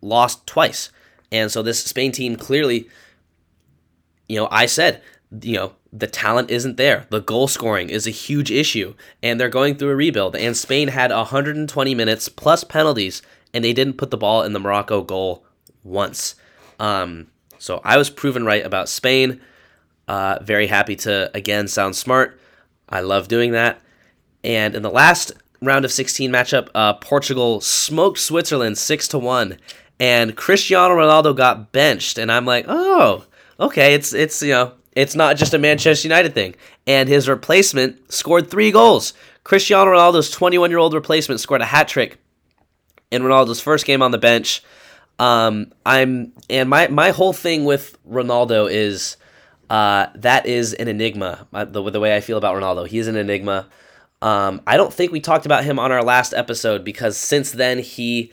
lost twice. And so this Spain team clearly, you know, I said, you know, the talent isn't there. The goal scoring is a huge issue, and they're going through a rebuild. And Spain had 120 minutes plus penalties, and they didn't put the ball in the Morocco goal once. Um, so I was proven right about Spain. Uh, very happy to again sound smart. I love doing that. And in the last round of 16 matchup, uh, Portugal smoked Switzerland six to one, and Cristiano Ronaldo got benched. And I'm like, oh, okay, it's it's you know it's not just a Manchester United thing. And his replacement scored three goals. Cristiano Ronaldo's 21 year old replacement scored a hat trick in Ronaldo's first game on the bench. Um, I'm and my my whole thing with Ronaldo is uh, that is an enigma. Uh, the the way I feel about Ronaldo, he is an enigma. Um, I don't think we talked about him on our last episode because since then he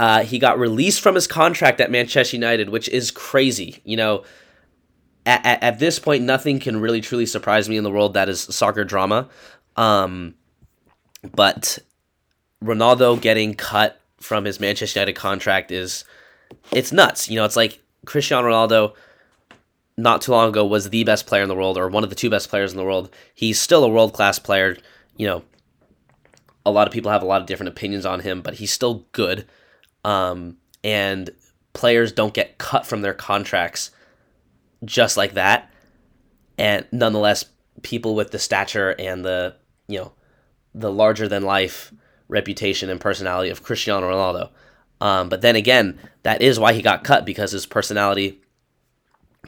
uh, he got released from his contract at Manchester United, which is crazy. You know, at, at, at this point, nothing can really truly surprise me in the world that is soccer drama. Um, but Ronaldo getting cut from his Manchester United contract is it's nuts. You know, it's like Cristiano Ronaldo not too long ago was the best player in the world or one of the two best players in the world. He's still a world class player. You know, a lot of people have a lot of different opinions on him, but he's still good. Um, and players don't get cut from their contracts just like that. And nonetheless, people with the stature and the, you know, the larger than life reputation and personality of Cristiano Ronaldo. Um, but then again, that is why he got cut because his personality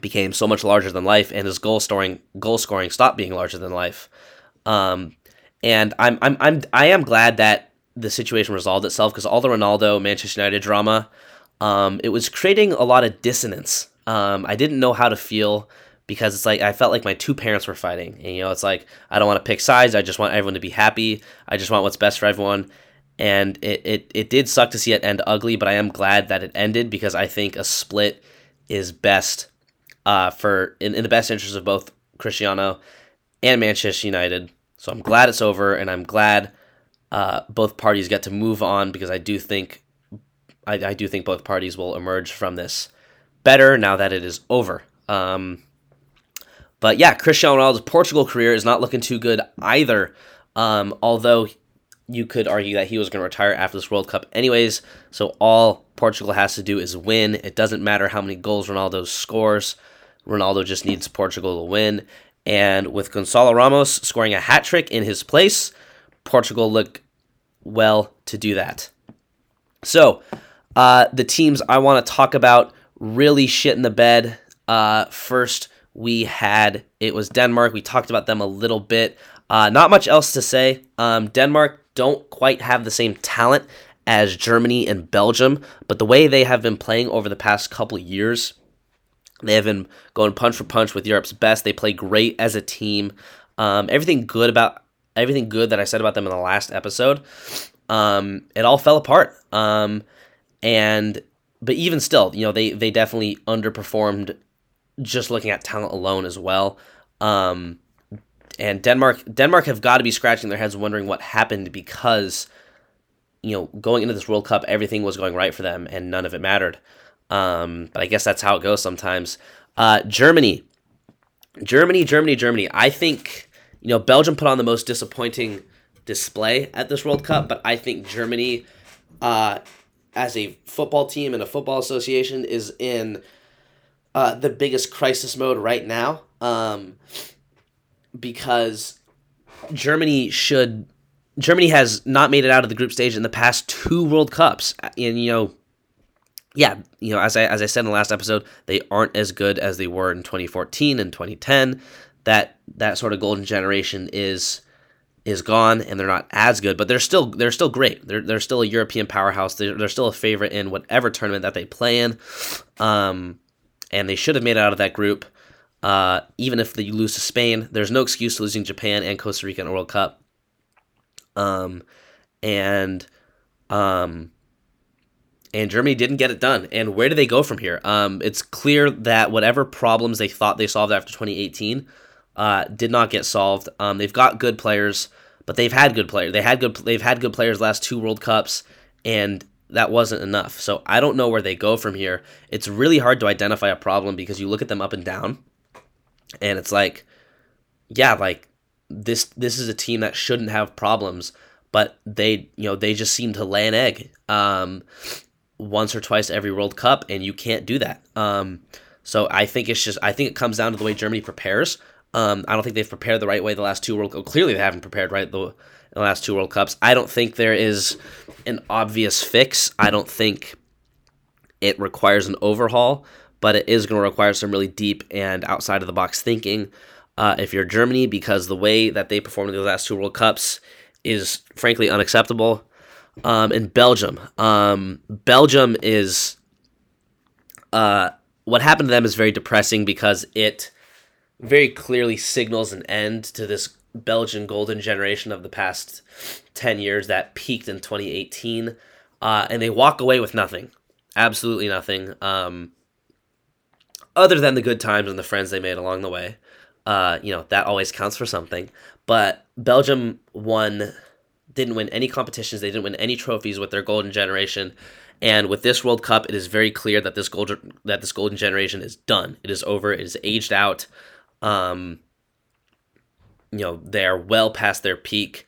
became so much larger than life, and his goal scoring goal scoring stopped being larger than life. Um, and I'm I'm I'm I am glad that the situation resolved itself because all the Ronaldo Manchester United drama, um, it was creating a lot of dissonance. Um, I didn't know how to feel because it's like I felt like my two parents were fighting, and you know it's like I don't want to pick sides. I just want everyone to be happy. I just want what's best for everyone. And it, it, it did suck to see it end ugly, but I am glad that it ended because I think a split is best uh, for in, in the best interest of both Cristiano and Manchester United. So I'm glad it's over, and I'm glad uh, both parties get to move on because I do think I, I, do think both parties will emerge from this better now that it is over. Um, but yeah, Cristiano Ronaldo's Portugal career is not looking too good either. Um, although you could argue that he was going to retire after this World Cup anyways. So all Portugal has to do is win. It doesn't matter how many goals Ronaldo scores. Ronaldo just needs Portugal to win. And with Gonzalo Ramos scoring a hat trick in his place, Portugal look well to do that. So, uh, the teams I want to talk about really shit in the bed. Uh, first, we had it was Denmark. We talked about them a little bit. Uh, not much else to say. Um, Denmark don't quite have the same talent as Germany and Belgium, but the way they have been playing over the past couple years they have been going punch for punch with Europe's best. They play great as a team. Um, everything good about everything good that I said about them in the last episode, um, it all fell apart. Um, and but even still, you know, they they definitely underperformed just looking at talent alone as well. Um, and Denmark Denmark have got to be scratching their heads wondering what happened because you know going into this World Cup everything was going right for them and none of it mattered. Um, but I guess that's how it goes sometimes. Uh, Germany, Germany, Germany, Germany. I think you know Belgium put on the most disappointing display at this World Cup, but I think Germany, uh, as a football team and a football association, is in uh, the biggest crisis mode right now. Um, because Germany should Germany has not made it out of the group stage in the past two World Cups, and you know yeah, you know, as I as I said in the last episode, they aren't as good as they were in 2014 and 2010. That that sort of golden generation is is gone, and they're not as good, but they're still they're still great. They're they're still a European powerhouse. They're, they're still a favorite in whatever tournament that they play in, um, and they should have made it out of that group. Uh, even if they lose to Spain, there's no excuse to losing Japan and Costa Rica in World Cup. Um, and um, and Germany didn't get it done. And where do they go from here? Um, it's clear that whatever problems they thought they solved after 2018 uh, did not get solved. Um, they've got good players, but they've had good players. They had good. They've had good players last two World Cups, and that wasn't enough. So I don't know where they go from here. It's really hard to identify a problem because you look at them up and down, and it's like, yeah, like this. This is a team that shouldn't have problems but they you know they just seem to lay an egg um, once or twice every World Cup, and you can't do that. Um, so I think it's just I think it comes down to the way Germany prepares. Um, I don't think they've prepared the right way the last two World Cups. Clearly, they haven't prepared right the, the last two World Cups. I don't think there is an obvious fix. I don't think it requires an overhaul, but it is going to require some really deep and outside of the box thinking. Uh, if you're Germany, because the way that they performed in the last two World Cups is frankly unacceptable um, in Belgium. Um, Belgium is uh, what happened to them is very depressing because it very clearly signals an end to this Belgian golden generation of the past 10 years that peaked in 2018. Uh, and they walk away with nothing. Absolutely nothing. Um, other than the good times and the friends they made along the way. Uh, you know, that always counts for something. But Belgium won, didn't win any competitions. They didn't win any trophies with their golden generation. And with this World Cup, it is very clear that this golden that this golden generation is done. It is over. It is aged out. Um, you know, they are well past their peak,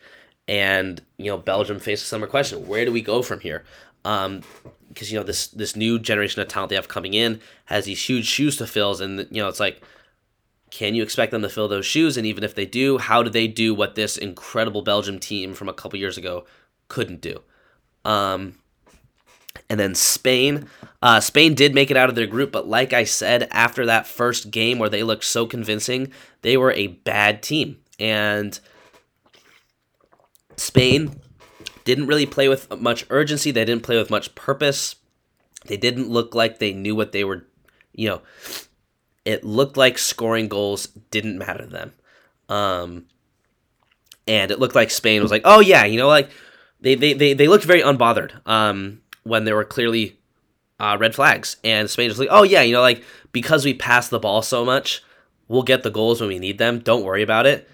and you know, Belgium faces summer question: Where do we go from here? Um, because you know this this new generation of talent they have coming in has these huge shoes to fill, and you know it's like, can you expect them to fill those shoes? And even if they do, how do they do what this incredible Belgium team from a couple years ago couldn't do? Um, and then Spain. Uh, Spain did make it out of their group, but like I said, after that first game where they looked so convincing, they were a bad team. And Spain didn't really play with much urgency. They didn't play with much purpose. They didn't look like they knew what they were, you know, it looked like scoring goals didn't matter to them. Um, and it looked like Spain was like, oh, yeah, you know, like they, they, they, they looked very unbothered. Um, when there were clearly uh, red flags. And Spain was like, oh, yeah, you know, like because we pass the ball so much, we'll get the goals when we need them. Don't worry about it.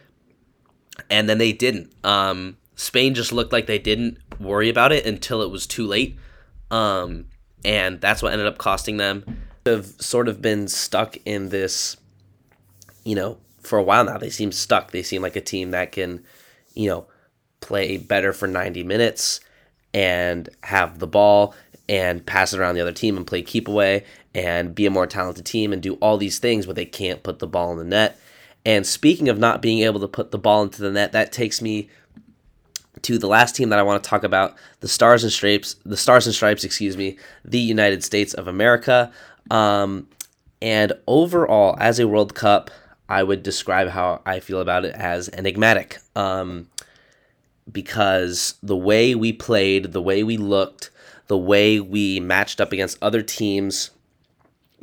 And then they didn't. Um, Spain just looked like they didn't worry about it until it was too late. Um, and that's what ended up costing them. Have sort of been stuck in this, you know, for a while now. They seem stuck. They seem like a team that can, you know, play better for 90 minutes and have the ball and pass it around the other team and play keep away and be a more talented team and do all these things, but they can't put the ball in the net. And speaking of not being able to put the ball into the net, that takes me to the last team that I want to talk about, the Stars and Stripes, the Stars and Stripes, excuse me, the United States of America. Um, and overall, as a World Cup, I would describe how I feel about it as enigmatic. Um, because the way we played, the way we looked, the way we matched up against other teams,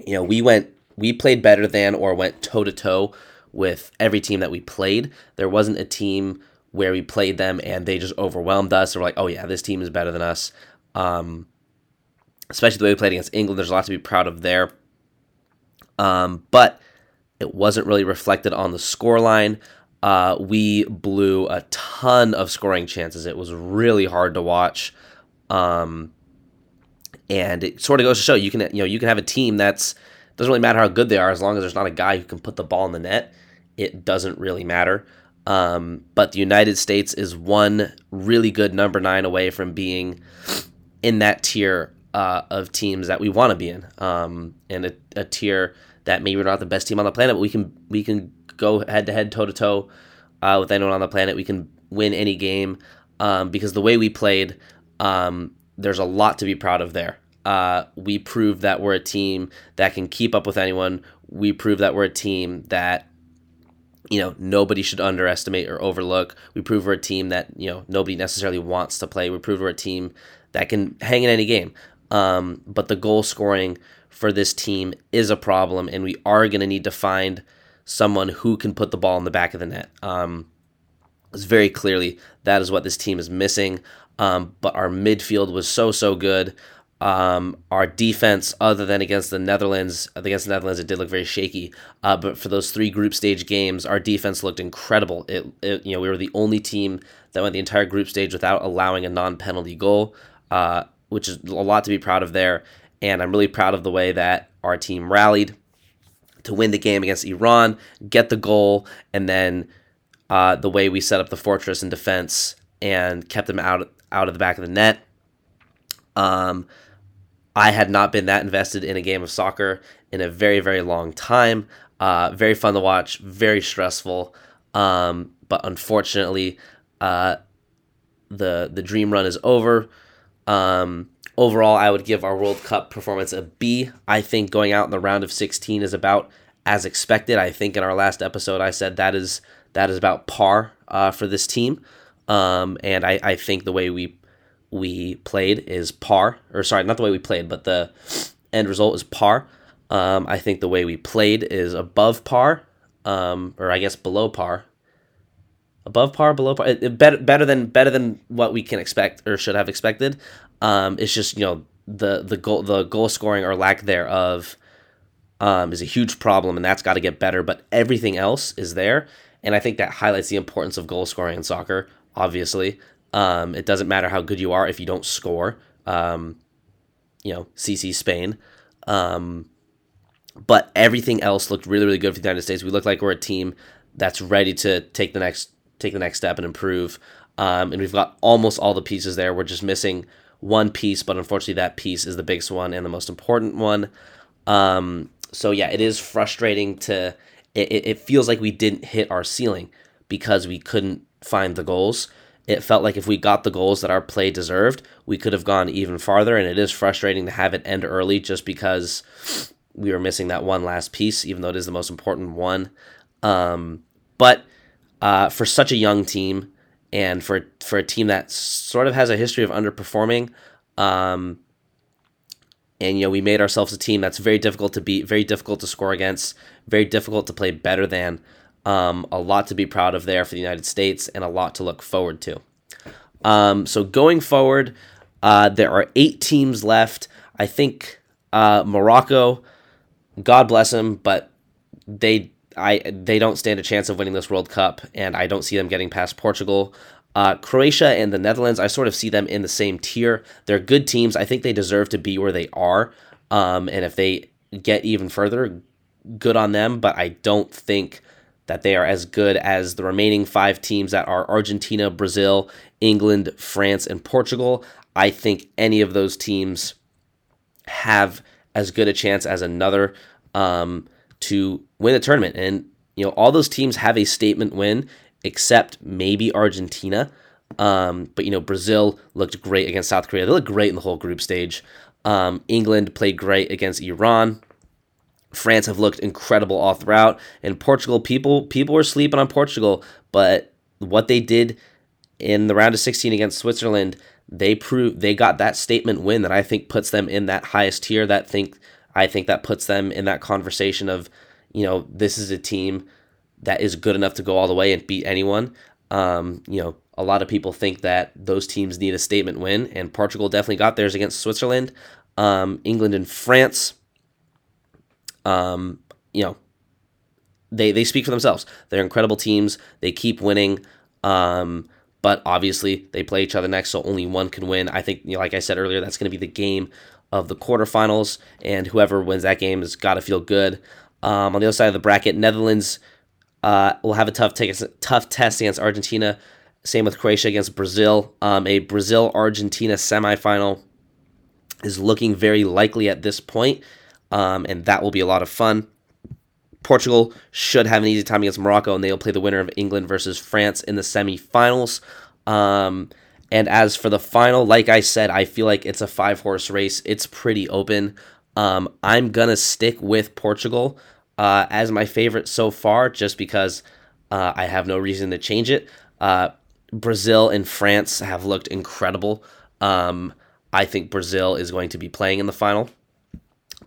you know, we went we played better than or went toe to toe with every team that we played. There wasn't a team where we played them and they just overwhelmed us. Or like, oh yeah, this team is better than us. Um, especially the way we played against England. There's a lot to be proud of there. Um, but it wasn't really reflected on the scoreline uh, we blew a ton of scoring chances. It was really hard to watch. Um, and it sort of goes to show you can you know you can have a team that's doesn't really matter how good they are as long as there's not a guy who can put the ball in the net. It doesn't really matter. Um, but the United States is one really good number nine away from being in that tier uh, of teams that we want to be in, um, and a, a tier that maybe we're not the best team on the planet, but we can we can go head to head, toe to toe with anyone on the planet. We can win any game um, because the way we played, um, there's a lot to be proud of there. Uh, we proved that we're a team that can keep up with anyone. We proved that we're a team that you know nobody should underestimate or overlook. We proved we're a team that you know nobody necessarily wants to play. We proved we're a team that can hang in any game. Um, but the goal scoring for this team is a problem, and we are going to need to find someone who can put the ball in the back of the net. Um, it's very clearly that is what this team is missing. Um, but our midfield was so so good. Um, our defense, other than against the Netherlands, against the Netherlands, it did look very shaky. Uh, but for those three group stage games, our defense looked incredible. It, it, you know, we were the only team that went the entire group stage without allowing a non-penalty goal, uh, which is a lot to be proud of there. And I'm really proud of the way that our team rallied to win the game against Iran, get the goal, and then uh, the way we set up the fortress in defense and kept them out out of the back of the net. Um, I had not been that invested in a game of soccer in a very very long time. Uh, very fun to watch, very stressful, um, but unfortunately, uh, the the dream run is over. Um, overall, I would give our World Cup performance a B. I think going out in the round of 16 is about as expected. I think in our last episode I said that is that is about par uh, for this team, um, and I, I think the way we we played is par. Or sorry, not the way we played, but the end result is par. Um, I think the way we played is above par, um, or I guess below par. Above par, below par, it, it better better than better than what we can expect or should have expected. Um, it's just you know the the goal the goal scoring or lack thereof um, is a huge problem, and that's got to get better. But everything else is there, and I think that highlights the importance of goal scoring in soccer. Obviously, um, it doesn't matter how good you are if you don't score. Um, you know, CC Spain. Um, but everything else looked really, really good for the United States. We look like we're a team that's ready to take the next take the next step and improve. Um, and we've got almost all the pieces there. We're just missing one piece, but unfortunately, that piece is the biggest one and the most important one. Um, so yeah, it is frustrating to. It, it feels like we didn't hit our ceiling because we couldn't find the goals. It felt like if we got the goals that our play deserved, we could have gone even farther. And it is frustrating to have it end early just because we were missing that one last piece, even though it is the most important one. Um, but uh, for such a young team, and for for a team that sort of has a history of underperforming, um, and you know we made ourselves a team that's very difficult to beat, very difficult to score against, very difficult to play better than. Um, a lot to be proud of there for the United States, and a lot to look forward to. Um, so going forward, uh, there are eight teams left. I think uh, Morocco, God bless them, but they I they don't stand a chance of winning this World Cup, and I don't see them getting past Portugal. Uh, Croatia and the Netherlands, I sort of see them in the same tier. They're good teams. I think they deserve to be where they are. Um, and if they get even further, good on them. But I don't think that they are as good as the remaining five teams that are Argentina, Brazil, England, France, and Portugal. I think any of those teams have as good a chance as another. Um, to win the tournament. And, you know, all those teams have a statement win, except maybe Argentina. Um, but, you know, Brazil looked great against South Korea. They looked great in the whole group stage. Um, England played great against Iran. France have looked incredible all throughout. And Portugal, people people were sleeping on Portugal, but what they did in the round of 16 against Switzerland, they proved they got that statement win that I think puts them in that highest tier that think I think that puts them in that conversation of, you know, this is a team that is good enough to go all the way and beat anyone. Um, you know, a lot of people think that those teams need a statement win, and Portugal definitely got theirs against Switzerland. Um, England and France, um, you know, they they speak for themselves. They're incredible teams. They keep winning. Um, but obviously they play each other next, so only one can win. I think, you know, like I said earlier, that's going to be the game of the quarterfinals, and whoever wins that game has got to feel good. Um, on the other side of the bracket, Netherlands uh, will have a tough, t- tough test against Argentina. Same with Croatia against Brazil. Um, a Brazil Argentina semifinal is looking very likely at this point, um, and that will be a lot of fun. Portugal should have an easy time against Morocco, and they'll play the winner of England versus France in the semifinals. Um, and as for the final, like I said, I feel like it's a five horse race. It's pretty open. Um, I'm going to stick with Portugal uh, as my favorite so far just because uh, I have no reason to change it. Uh, Brazil and France have looked incredible. Um, I think Brazil is going to be playing in the final,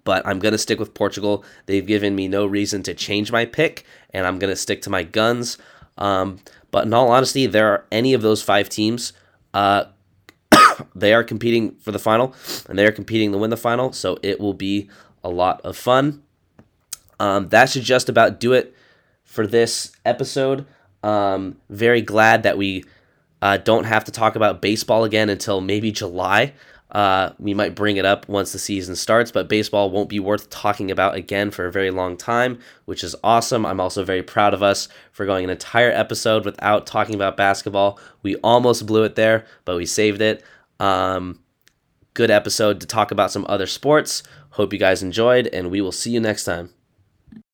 but I'm going to stick with Portugal. They've given me no reason to change my pick, and I'm going to stick to my guns. Um, but in all honesty, there are any of those five teams uh, [COUGHS] they are competing for the final, and they are competing to win the final. So it will be a lot of fun. Um, that should just about do it for this episode. Um, very glad that we uh, don't have to talk about baseball again until maybe July. Uh, we might bring it up once the season starts, but baseball won't be worth talking about again for a very long time, which is awesome. I'm also very proud of us for going an entire episode without talking about basketball. We almost blew it there, but we saved it. Um, good episode to talk about some other sports. Hope you guys enjoyed, and we will see you next time.